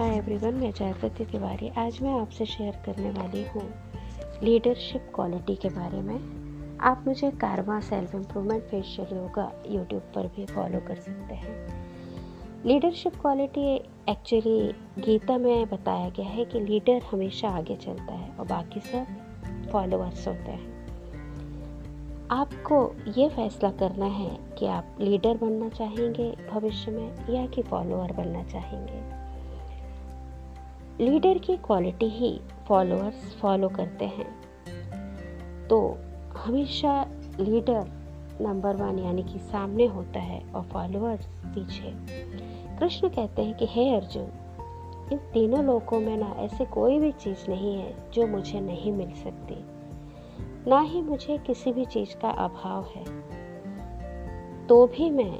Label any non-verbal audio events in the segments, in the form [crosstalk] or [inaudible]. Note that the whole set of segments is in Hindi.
हाय एवरीवन, मैं जयप्रति तिवारी। आज मैं आपसे शेयर करने वाली हूँ लीडरशिप क्वालिटी के बारे में। आप मुझे कारवा self improvement facial yoga YouTube पर भी फॉलो कर सकते हैं। लीडरशिप क्वालिटी एक्चुअली गीता में बताया गया है कि लीडर हमेशा आगे चलता है और बाकी सब फॉलोअर्स होते हैं। आपको ये फैसला करना है कि आप लीडर बनना चाहेंगे भविष्य में या कि फॉलोअर बनना चाहेंगे। लीडर की क्वालिटी ही फॉलोअर्स फॉलो करते हैं। तो हमेशा लीडर नंबर वन यानी कि सामने होता है और फॉलोअर्स पीछे। कृष्ण कहते हैं कि, हे अर्जुन, इन तीनों लोगों में ना ऐसे कोई भी चीज़ नहीं है जो मुझे नहीं मिल सकती। ना ही मुझे किसी भी चीज़ का अभाव है। तो भी मैं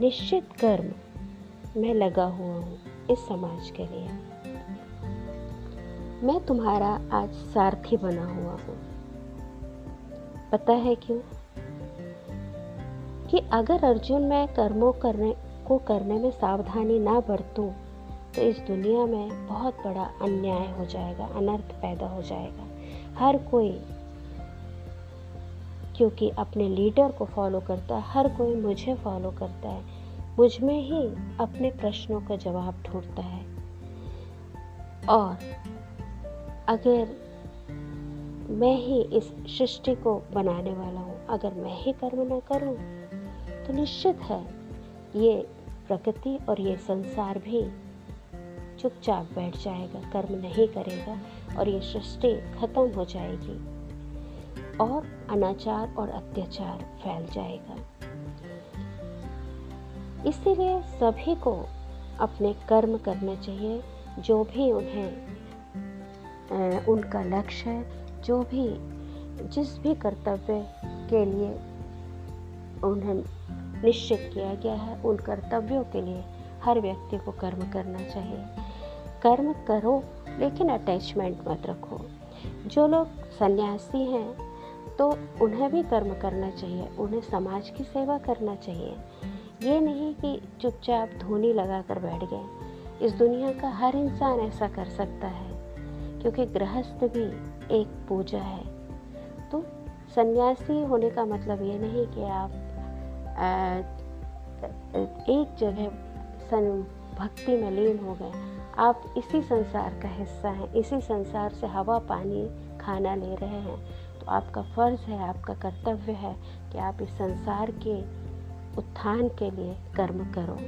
निश्चित कर्म में लगा हुआ हूँ। इस समाज के लिए। मैं तुम्हारा आज सारथी बना हुआ हूँ। पता है क्यों? कि अगर अर्जुन मैं कर्मों करने, को करने में सावधानी ना बरतूं तो इस दुनिया में बहुत बड़ा अन्याय हो जाएगा, अनर्थ पैदा हो जाएगा। हर कोई, क्योंकि अपने लीडर को फॉलो करता है, हर कोई मुझे फॉलो करता है। मुझमें ही अपने प्रश्नों का जवाब ढूंढता है। और अगर मैं ही इस सृष्टि को बनाने वाला हूँ, अगर मैं ही कर्म न करूँ तो निश्चित है ये प्रकृति और ये संसार भी चुपचाप बैठ जाएगा, कर्म नहीं करेगा और ये सृष्टि खत्म हो जाएगी और अनाचार और अत्याचार फैल जाएगा। इसीलिए सभी को अपने कर्म करने चाहिए, जो भी उन्हें उनका लक्ष्य है, जो भी, जिस भी कर्तव्य के लिए उन्हें निश्चित किया गया है, उन कर्तव्यों के लिए हर व्यक्ति को कर्म करना चाहिए। कर्म करो, लेकिन अटैचमेंट मत रखो। जो लोग सन्यासी हैं तो उन्हें भी कर्म करना चाहिए, उन्हें समाज की सेवा करना चाहिए। ये नहीं कि चुपचाप धोनी लगा कर बैठ गए। इस दुनिया का हर इंसान ऐसा कर सकता है, क्योंकि गृहस्थ भी एक पूजा है। तो सन्यासी होने का मतलब ये नहीं कि आप एक जगह सन, भक्ति में लीन हो गए। आप इसी संसार का हिस्सा हैं, इसी संसार से हवा, पानी, खाना ले रहे हैं। तो आपका फ़र्ज़ है, आपका कर्तव्य है कि आप इस संसार के उत्थान के लिए कर्म करो।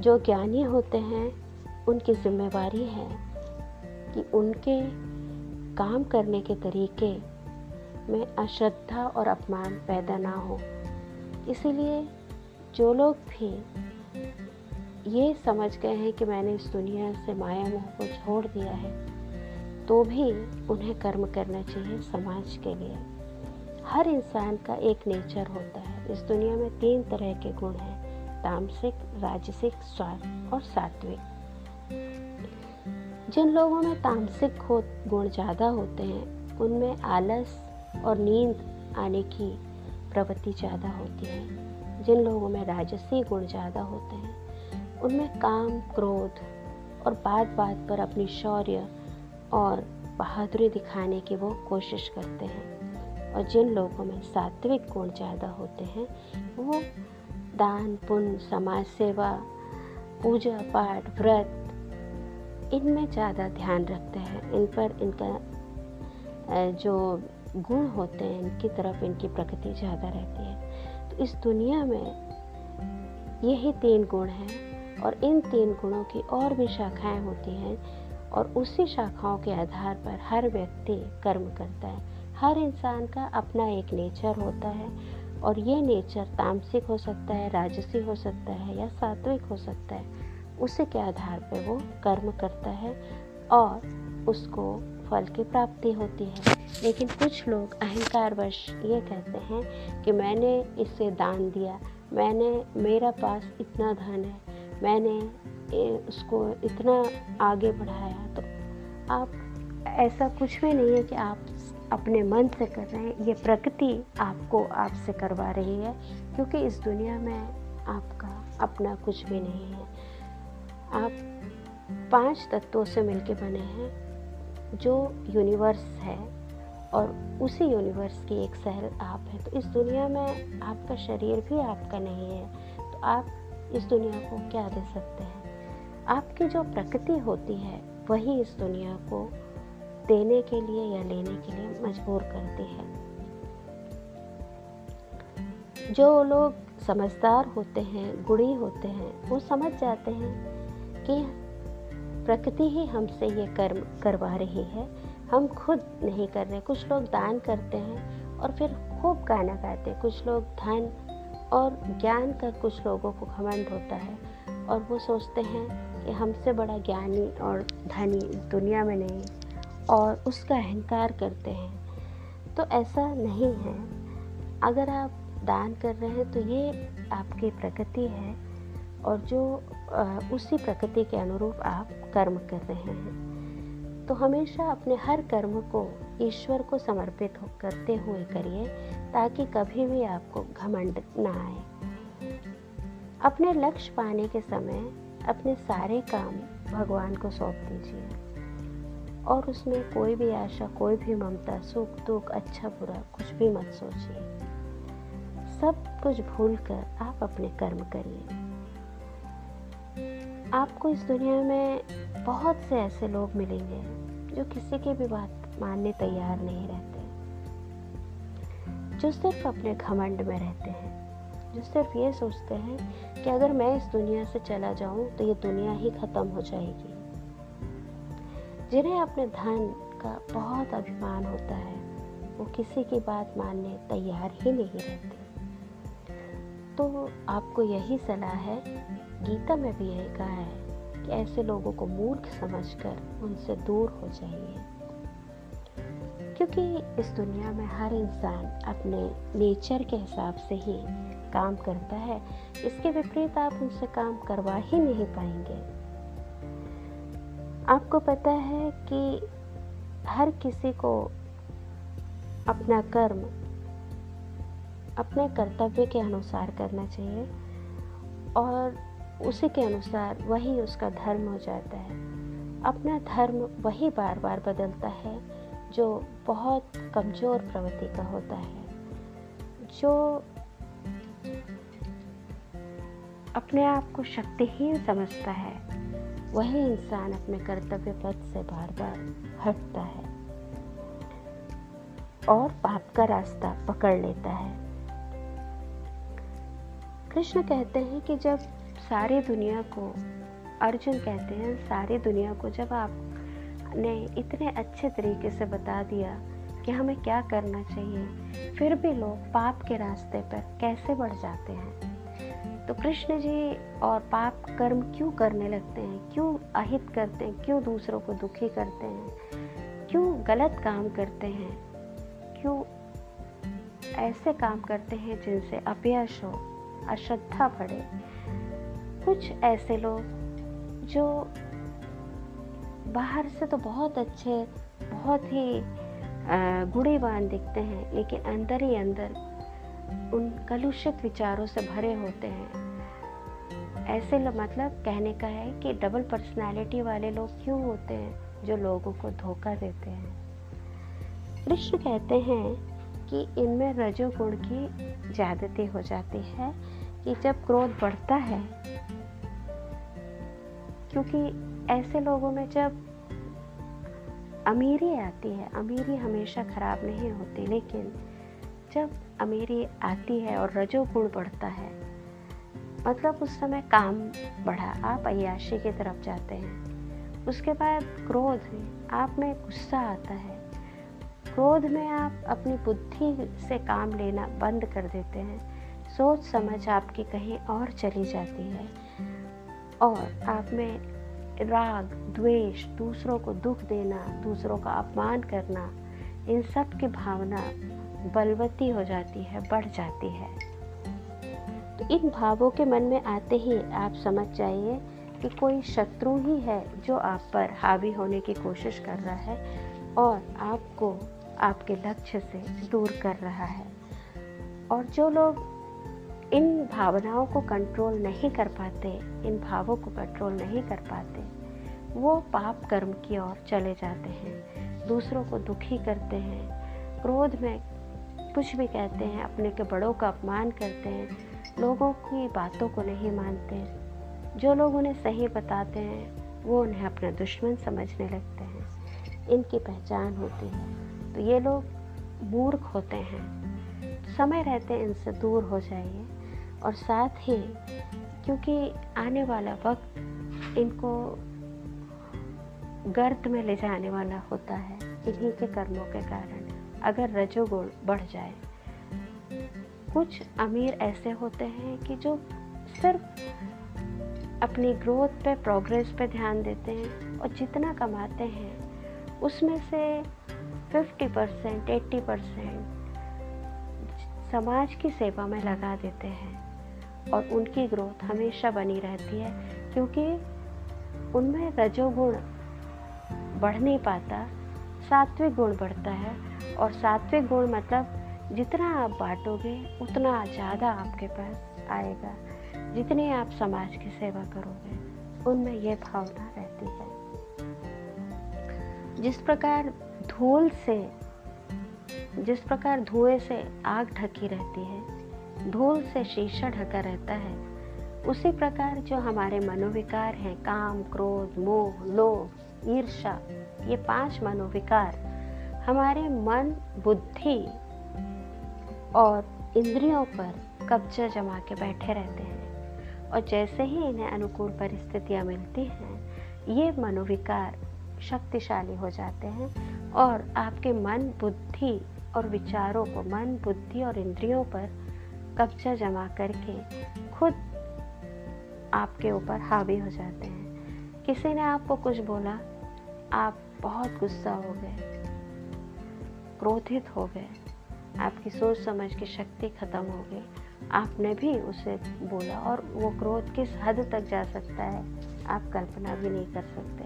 जो ज्ञानी होते हैं, उनकी जिम्मेवारी है कि उनके काम करने के तरीके में अश्रद्धा और अपमान पैदा ना हो। इसीलिए जो लोग भी ये समझ गए हैं कि मैंने इस दुनिया से माया मोह को छोड़ दिया है तो भी उन्हें कर्म करना चाहिए समाज के लिए। हर इंसान का एक नेचर होता है। इस दुनिया में तीन तरह के गुण हैं, तामसिक, राजसिक, स्वार्थ और सात्विक। जिन लोगों में तामसिक गुण ज़्यादा होते हैं, उनमें आलस और नींद आने की प्रवृत्ति ज़्यादा होती है। जिन लोगों में राजसी गुण ज़्यादा होते हैं, उनमें काम, क्रोध और बात बात पर अपनी शौर्य और बहादुरी दिखाने की वो कोशिश करते हैं। और जिन लोगों में सात्विक गुण ज़्यादा होते हैं, वो दान, पुण्य, समाज सेवा, पूजा पाठ, व्रत, इनमें ज़्यादा ध्यान रखते हैं। इन पर इनका जो गुण होते हैं, इनकी तरफ़ इनकी प्रकृति ज़्यादा रहती है। तो इस दुनिया में यही तीन गुण हैं और इन तीन गुणों की और भी शाखाएँ होती हैं और उसी शाखाओं के आधार पर हर व्यक्ति कर्म करता है। हर इंसान का अपना एक नेचर होता है और ये नेचर तामसिक हो सकता है, राजसी हो सकता है या सात्विक हो सकता है। उसी के आधार पर वो कर्म करता है और उसको फल की प्राप्ति होती है। लेकिन कुछ लोग अहंकारवश ये कहते हैं कि मैंने इससे दान दिया, मैंने मेरा पास इतना धन है, मैंने उसको इतना आगे बढ़ाया। तो आप ऐसा कुछ भी नहीं है कि आप अपने मन से कर रहे हैं। ये प्रकृति आपको आपसे करवा रही है, क्योंकि इस दुनिया में आपका अपना कुछ भी नहीं है। आप पाँच तत्वों से मिलके बने हैं, जो यूनिवर्स है, और उसी यूनिवर्स की एक सहल आप है। तो इस दुनिया में आपका शरीर भी आपका नहीं है। तो आप इस दुनिया को क्या दे सकते हैं? आपकी जो प्रकृति होती है, वही इस दुनिया को देने के लिए या लेने के लिए मजबूर करती है। जो लोग समझदार होते हैं गुड़ी होते हैं, वो समझ जाते हैं कि प्रकृति ही हमसे ये कर्म करवा रही है। हम खुद नहीं कर रहे। कुछ लोग दान करते हैं और फिर खूब गाना गाते हैं। कुछ लोग धन और ज्ञान का कुछ लोगों को घमंड होता है और वो सोचते हैं कि हमसे बड़ा ज्ञानी और धनी दुनिया में नहीं। और उसका अहंकार करते हैं। तो ऐसा नहीं है। अगर आप दान कर रहे हैं तो ये आपकी प्रकृति है और जो उसी प्रकृति के अनुरूप आप कर्म कर रहे हैं। तो हमेशा अपने हर कर्म को, ईश्वर को समर्पित हो, करते हुए करिए, ताकि कभी भी आपको घमंड ना आए। अपने लक्ष्य पाने के समय अपने सारे काम भगवान को सौंप दीजिए। और उसमें कोई भी आशा, कोई भी ममता, सुख, दुख अच्छा बुरा, कुछ भी मत सोचिए। सब कुछ भूल कर आप अपने कर्म करिए। आपको इस दुनिया में बहुत से ऐसे लोग मिलेंगे जो किसी की भी बात मानने तैयार नहीं रहते। जो सिर्फ़ अपने घमंड में रहते हैं, जो सिर्फ़ ये सोचते हैं कि अगर मैं इस दुनिया से चला जाऊँ तो ये दुनिया ही ख़त्म हो जाएगी। जिन्हें अपने धन का बहुत अभिमान होता है, वो किसी की बात मानने तैयार ही नहीं रहते। तो आपको यही सलाह है, गीता में भी यही कहा है कि ऐसे लोगों को मूर्ख समझकर उनसे दूर हो जाइए। क्योंकि इस दुनिया में हर इंसान अपने नेचर के हिसाब से ही काम करता है, इसके विपरीत आप उनसे काम करवा ही नहीं पाएँगे। आपको पता है कि हर किसी को अपना कर्म, अपने कर्तव्य के अनुसार करना चाहिए और उसी के अनुसार वही उसका धर्म हो जाता है। अपना धर्म वही बार बार बदलता है जो बहुत कमज़ोर प्रवृत्ति का होता है, जो अपने आप को शक्तिहीन समझता है। वही इंसान अपने कर्तव्य पथ से बार बार हटता है और पाप का रास्ता पकड़ लेता है। कृष्ण कहते हैं कि जब सारी दुनिया को, अर्जुन कहते हैं, सारी दुनिया को जब आपने इतने अच्छे तरीके से बता दिया कि हमें क्या करना चाहिए, फिर भी लोग पाप के रास्ते पर कैसे बढ़ जाते हैं? तो कृष्ण जी और पाप कर्म क्यों करने लगते हैं? क्यों अहित करते हैं? क्यों दूसरों को दुखी करते हैं? क्यों गलत काम करते हैं? क्यों ऐसे काम करते हैं जिनसे अपयश हो, अश्रद्धा बढ़े? कुछ ऐसे लोग जो बाहर से तो बहुत अच्छे, बहुत ही गुड़ीवान दिखते हैं, लेकिन अंदर ही अंदर उन कलुषित विचारों से भरे होते हैं। ऐसे मतलब कहने का है कि डबल पर्सनालिटी वाले लोग क्यों होते हैं जो लोगों को धोखा देते हैं? कृष्ण कहते हैं कि इनमें रजोगुण की ज़्यादती हो जाती है कि जब क्रोध बढ़ता है, क्योंकि ऐसे लोगों में जब अमीरी आती है, अमीरी हमेशा ख़राब नहीं होती, लेकिन जब अमीरी आती है और रजोगुण बढ़ता है। मतलब उस समय काम बढ़ा, आप अयाशी की तरफ़ जाते हैं। उसके बाद क्रोध आप में गुस्सा आता है। क्रोध में आप अपनी बुद्धि से काम लेना बंद कर देते हैं। सोच समझ आपकी कहीं और चली जाती है। और आप में राग, द्वेष, दूसरों को दुख देना, दूसरों का अपमान करना, इन सब की भावना बलवती हो जाती है, बढ़ जाती है। तो इन भावों के मन में आते ही आप समझ जाइए कि कोई शत्रु ही है जो आप पर हावी होने की कोशिश कर रहा है और आपको आपके लक्ष्य से दूर कर रहा है। और जो लोग इन भावनाओं को कंट्रोल नहीं कर पाते, इन भावों को कंट्रोल नहीं कर पाते, वो पाप कर्म की ओर चले जाते हैं, दूसरों को दुखी करते हैं, क्रोध में कुछ भी कहते हैं, अपने के बड़ों का अपमान करते हैं, लोगों की बातों को नहीं मानते। जो लोग उन्हें सही बताते हैं, वो उन्हें अपना दुश्मन समझने लगते हैं, इनकी पहचान होती है। तो ये लोग मूर्ख होते हैं। समय रहते इनसे दूर हो जाइए और साथ ही क्योंकि आने वाला वक्त इनको गर्त में ले जाने वाला होता है, इन्हीं के कर्मों के कारण। अगर रजोगुण बढ़ जाए। कुछ अमीर ऐसे होते हैं कि जो सिर्फ़ अपनी ग्रोथ पे प्रोग्रेस पे ध्यान देते हैं और जितना कमाते हैं, उसमें से 50 परसेंट एट्टी परसेंट समाज की सेवा में लगा देते हैं और उनकी ग्रोथ हमेशा बनी रहती है क्योंकि उनमें रजोगुण बढ़ नहीं पाता, सात्विक गुण बढ़ता है और सात्विक गुण मतलब जितना आप बांटोगे, उतना ज़्यादा आपके पास आएगा। जितनी आप समाज की सेवा करोगे, उनमें यह भावना रहती है। जिस प्रकार धूल से, जिस प्रकार धुएँ से आग ढकी रहती है, धूल से शीशा ढका रहता है, उसी प्रकार जो हमारे मनोविकार हैं, काम, क्रोध, मोह, लोभ ईर्षा ये पाँच मनोविकार हमारे मन, बुद्धि और इंद्रियों पर कब्जा जमा के बैठे रहते हैं। और जैसे ही इन्हें अनुकूल परिस्थितियाँ मिलती हैं, ये मनोविकार शक्तिशाली हो जाते हैं और आपके मन, बुद्धि और विचारों को, मन, बुद्धि और इंद्रियों पर कब्जा जमा करके खुद आपके ऊपर हावी हो जाते हैं। किसी ने आपको कुछ बोला, आप बहुत गुस्सा हो गए। क्रोधित हो गए। आपकी सोच समझ की शक्ति खत्म हो गई। आपने भी उसे बोला और वो क्रोध किस हद तक जा सकता है, आप कल्पना भी नहीं कर सकते।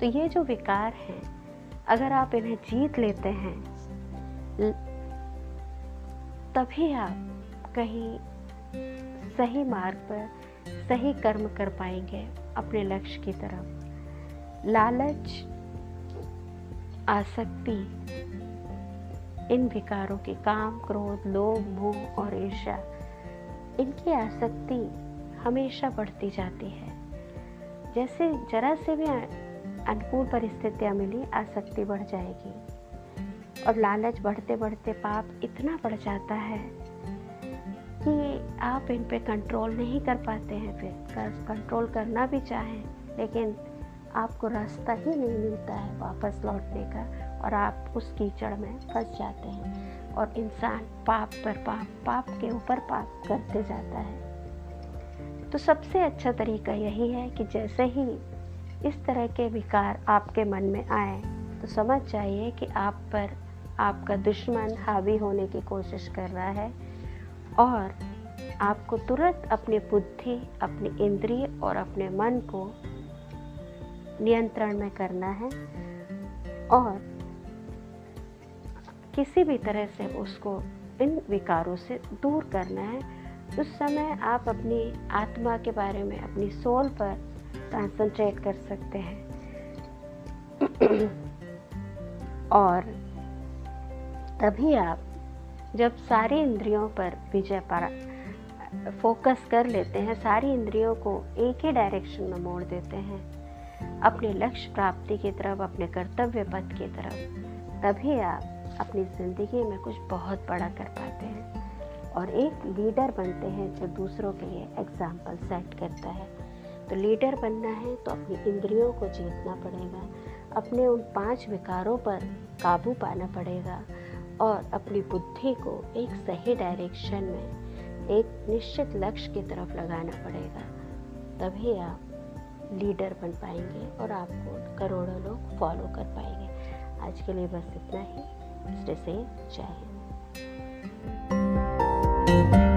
तो ये जो विकार हैं, अगर आप इन्हें जीत लेते हैं, तभी आप कहीं सही मार्ग पर सही कर्म कर पाएँगे अपने लक्ष्य की तरफ़। लालच, आसक्ति इन विकारों के काम, क्रोध, लोभ मोह और ईर्ष्या, इनकी आसक्ति हमेशा बढ़ती जाती है। जैसे जरा से भी अनुकूल परिस्थितियाँ मिली, आसक्ति बढ़ जाएगी। और लालच बढ़ते बढ़ते पाप इतना बढ़ जाता है कि आप इन पे कंट्रोल नहीं कर पाते हैं फिर। कंट्रोल करना भी चाहें, लेकिन आपको रास्ता ही नहीं मिलता है वापस लौटने का। और आप उस कीचड़ में फंस जाते हैं। और इंसान पाप पर पाप पाप के ऊपर पाप करते जाता है। तो सबसे अच्छा तरीका यही है कि जैसे ही इस तरह के विकार आपके मन में आए तो समझ जाइए कि आप पर आपका दुश्मन हावी होने की कोशिश कर रहा है और आपको तुरंत अपनी बुद्धि, अपने इंद्रिय और अपने मन को नियंत्रण में करना है। और किसी भी तरह से उसको इन विकारों से दूर करना है। उस समय आप अपनी आत्मा के बारे में, अपनी सोल पर कंसंट्रेट कर सकते हैं। [clears throat] और तभी आप जब सारी इंद्रियों पर विजय पर फोकस कर लेते हैं, सारी इंद्रियों को एक ही डायरेक्शन में मोड़ देते हैं, अपने लक्ष्य प्राप्ति की तरफ़, अपने कर्तव्य पथ की तरफ़, तभी आप अपनी ज़िंदगी में कुछ बहुत बड़ा कर पाते हैं। और एक लीडर बनते हैं जो दूसरों के लिए एग्ज़ाम्पल सेट करता है। तो लीडर बनना है तो अपनी इंद्रियों को जीतना पड़ेगा। अपने उन पाँच विकारों पर काबू पाना पड़ेगा। और अपनी बुद्धि को एक सही डायरेक्शन में एक निश्चित लक्ष्य की तरफ़ लगाना पड़ेगा। तभी आप लीडर बन पाएँगे और आपको करोड़ों लोग फॉलो कर पाएँगे। आज के लिए बस इतना ही। स्टे से जय हिंद